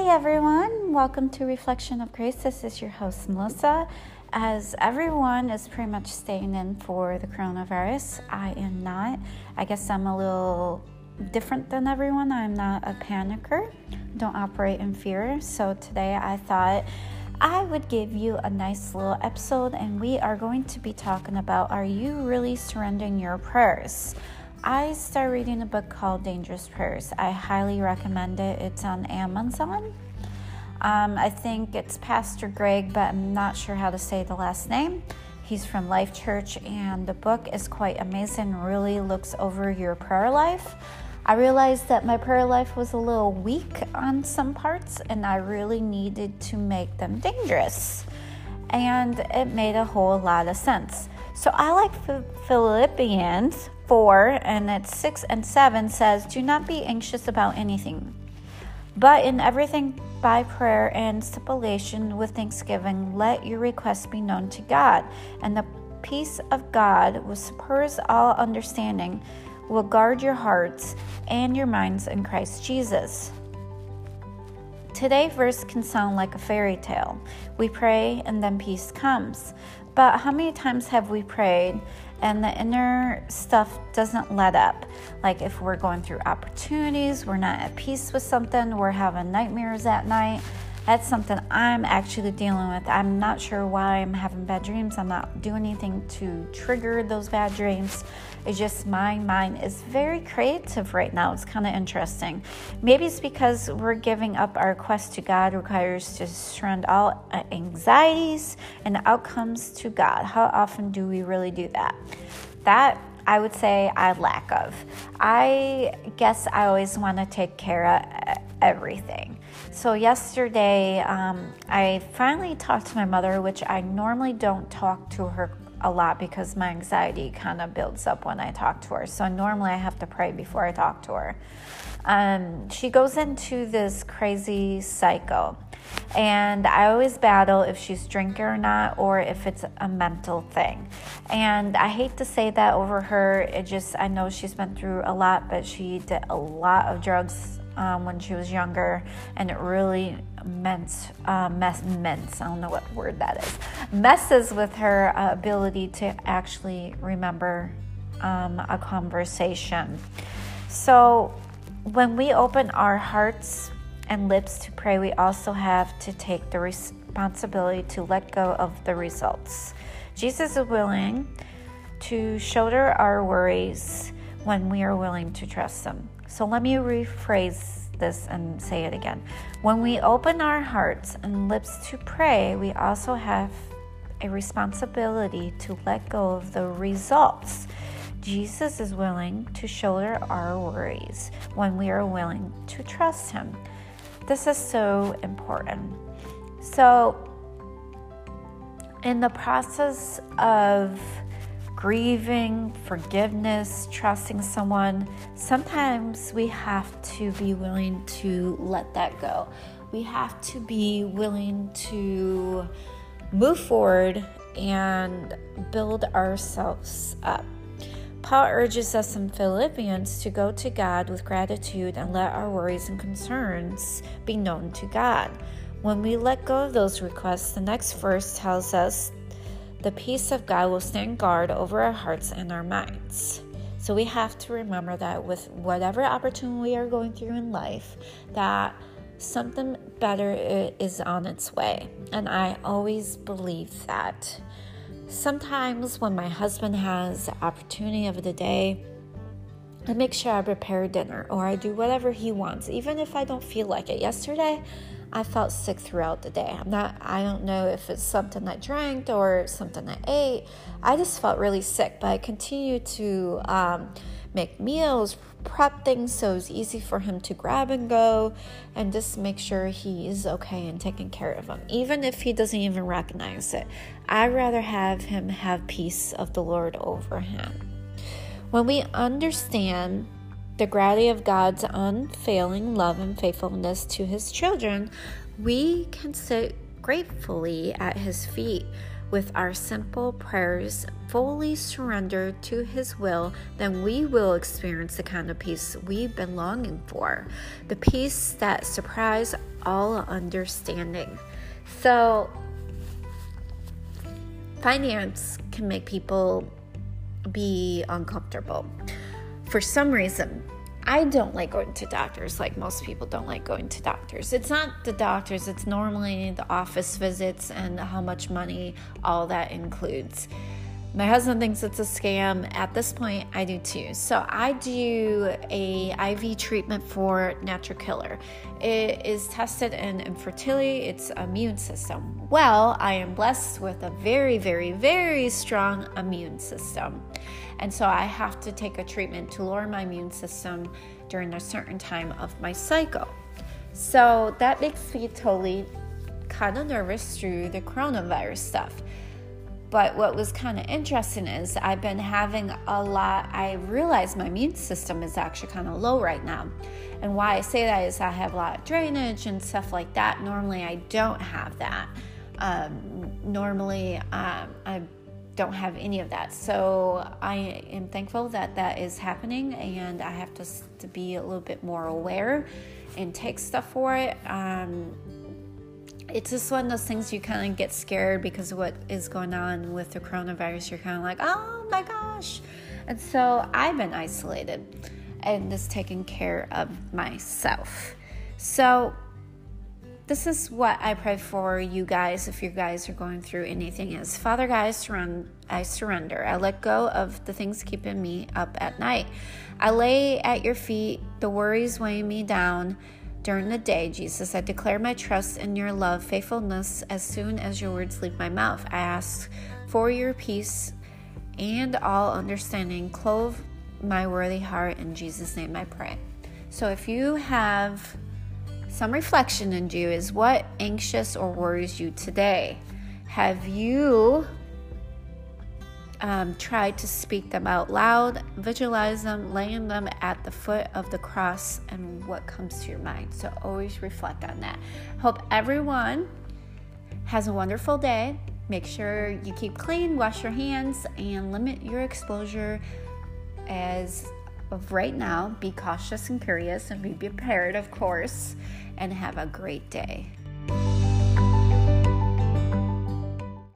Hey everyone, welcome to Reflection of Grace. This is your host, Melissa. As everyone is pretty much staying in for the coronavirus, I am not. I guess I'm a little different than everyone. I'm not a panicker, don't operate in fear. So today I thought I would give you a nice little episode, and we are going to be talking about Are you really surrendering your prayers? I started reading a book called Dangerous Prayers. I highly recommend it. It's on Amazon. Um, I think it's Pastor Greg, but I'm not sure how to say the last name. He's from Life Church, and the book is quite amazing. Really looks over your prayer life. I realized that my prayer life was a little weak on some parts, and I really needed to make them dangerous. And it made a whole lot of sense. So I like Philippians 4 and it's 6 and 7 says, Do not be anxious about anything, but in everything by prayer and supplication with thanksgiving, let your requests be known to God. And the peace of God, which surpasses all understanding, will guard your hearts and your minds in Christ Jesus. Today verse can sound like a fairy tale. We pray and then peace comes. But how many times have we prayed and the inner stuff doesn't let up. Like if we're going through opportunities, we're not at peace with something, we're having nightmares at night. That's something I'm actually dealing with. I'm not sure why I'm having bad dreams. I'm not doing anything to trigger those bad dreams. It's just my mind is very creative right now. It's kind of interesting. Maybe it's because we're giving up our quest to God requires to surrender all uh, anxieties and outcomes to God. How often do we really do that? That I would say I lack of. I guess I always want to take care of everything. So, yesterday, um, I finally talked to my mother, which I normally don't talk to her a lot because my anxiety kind of builds up when I talk to her. So normally I have to pray before I talk to her. Um, she goes into this crazy cycle. And I always battle if she's drinking or not, or if it's a mental thing. And I hate to say that over her. It just, I know she's been through a lot, but she did a lot of drugs um, when she was younger, and it really meant uh, mess meant I don't know what word that is messes with her uh, ability to actually remember um, a conversation. So when we open our hearts and lips to pray, we also have to take the responsibility to let go of the results. Jesus is willing to shoulder our worries when we are willing to trust Him. So let me rephrase this and say it again. When we open our hearts and lips to pray, we also have a responsibility to let go of the results. Jesus is willing to shoulder our worries when we are willing to trust Him. This is so important. So, in the process of grieving, forgiveness, trusting someone, sometimes we have to be willing to let that go. We have to be willing to move forward and build ourselves up. Paul urges us in Philippians to go to God with gratitude and let our worries and concerns be known to God. When we let go of those requests, the next verse tells us the peace of God will stand guard over our hearts and our minds. So we have to remember that with whatever opportunity we are going through in life, that something better is on its way. And I always believe that. Sometimes when my husband has the opportunity of the day, I make sure I prepare dinner or I do whatever he wants, even if I don't feel like it. Yesterday, I felt sick throughout the day. I'm not, I don't know if it's something I drank or something I ate. I just felt really sick, but I continued to um, make meals, prep things so it's easy for him to grab and go, and just make sure he is okay and taking care of him, even if he doesn't even recognize it. I'd rather have him have peace of the Lord over him. When we understand the gravity of God's unfailing love and faithfulness to his children, we can sit gratefully at his feet with our simple prayers fully surrendered to His will, then we will experience the kind of peace we've been longing for the peace that surpasses all understanding. So, finance can make people be uncomfortable. For some reason, I don't like going to doctors like most people don't like going to doctors. It's not the doctors, it's normally the office visits and how much money all that includes. My husband thinks it's a scam. At this point, I do too. So I do a IV treatment for natural killer. It is tested in infertility, it's immune system. Well, I am blessed with a very, very, very strong immune system. And so I have to take a treatment to lower my immune system during a certain time of my cycle. So that makes me totally kind of nervous through the coronavirus stuff. But what was kind of interesting is I've been having a lot, I realize my immune system is actually kind of low right now. And why I say that is I have a lot of drainage and stuff like that. Normally, I don't have that. Um, normally, um, I don't have any of that. So I am thankful that that is happening, and I have to, to be a little bit more aware and take stuff for it. Um, it's just one of those things you kind of get scared because of what is going on with the coronavirus. You're kind of like, oh my gosh. And so I've been isolated and just taking care of myself. So this is what I pray for you guys if you guys are going through anything is Father God, I surrender, I surrender. I let go of the things keeping me up at night. I lay at your feet the worries weighing me down during the day, Jesus. I declare my trust in your love, faithfulness as soon as your words leave my mouth. I ask for your peace and all understanding. Clothe my worthy heart. In Jesus' name I pray. So if you have some reflection in you is what anxious or worries you today? Have you um, try to speak them out loud, visualize them, laying them at the foot of the cross, and what comes to your mind. So always reflect on that. Hope everyone has a wonderful day. Make sure you keep clean, wash your hands, and limit your exposure as of right now. Be cautious and curious and be prepared, of course, and have a great day.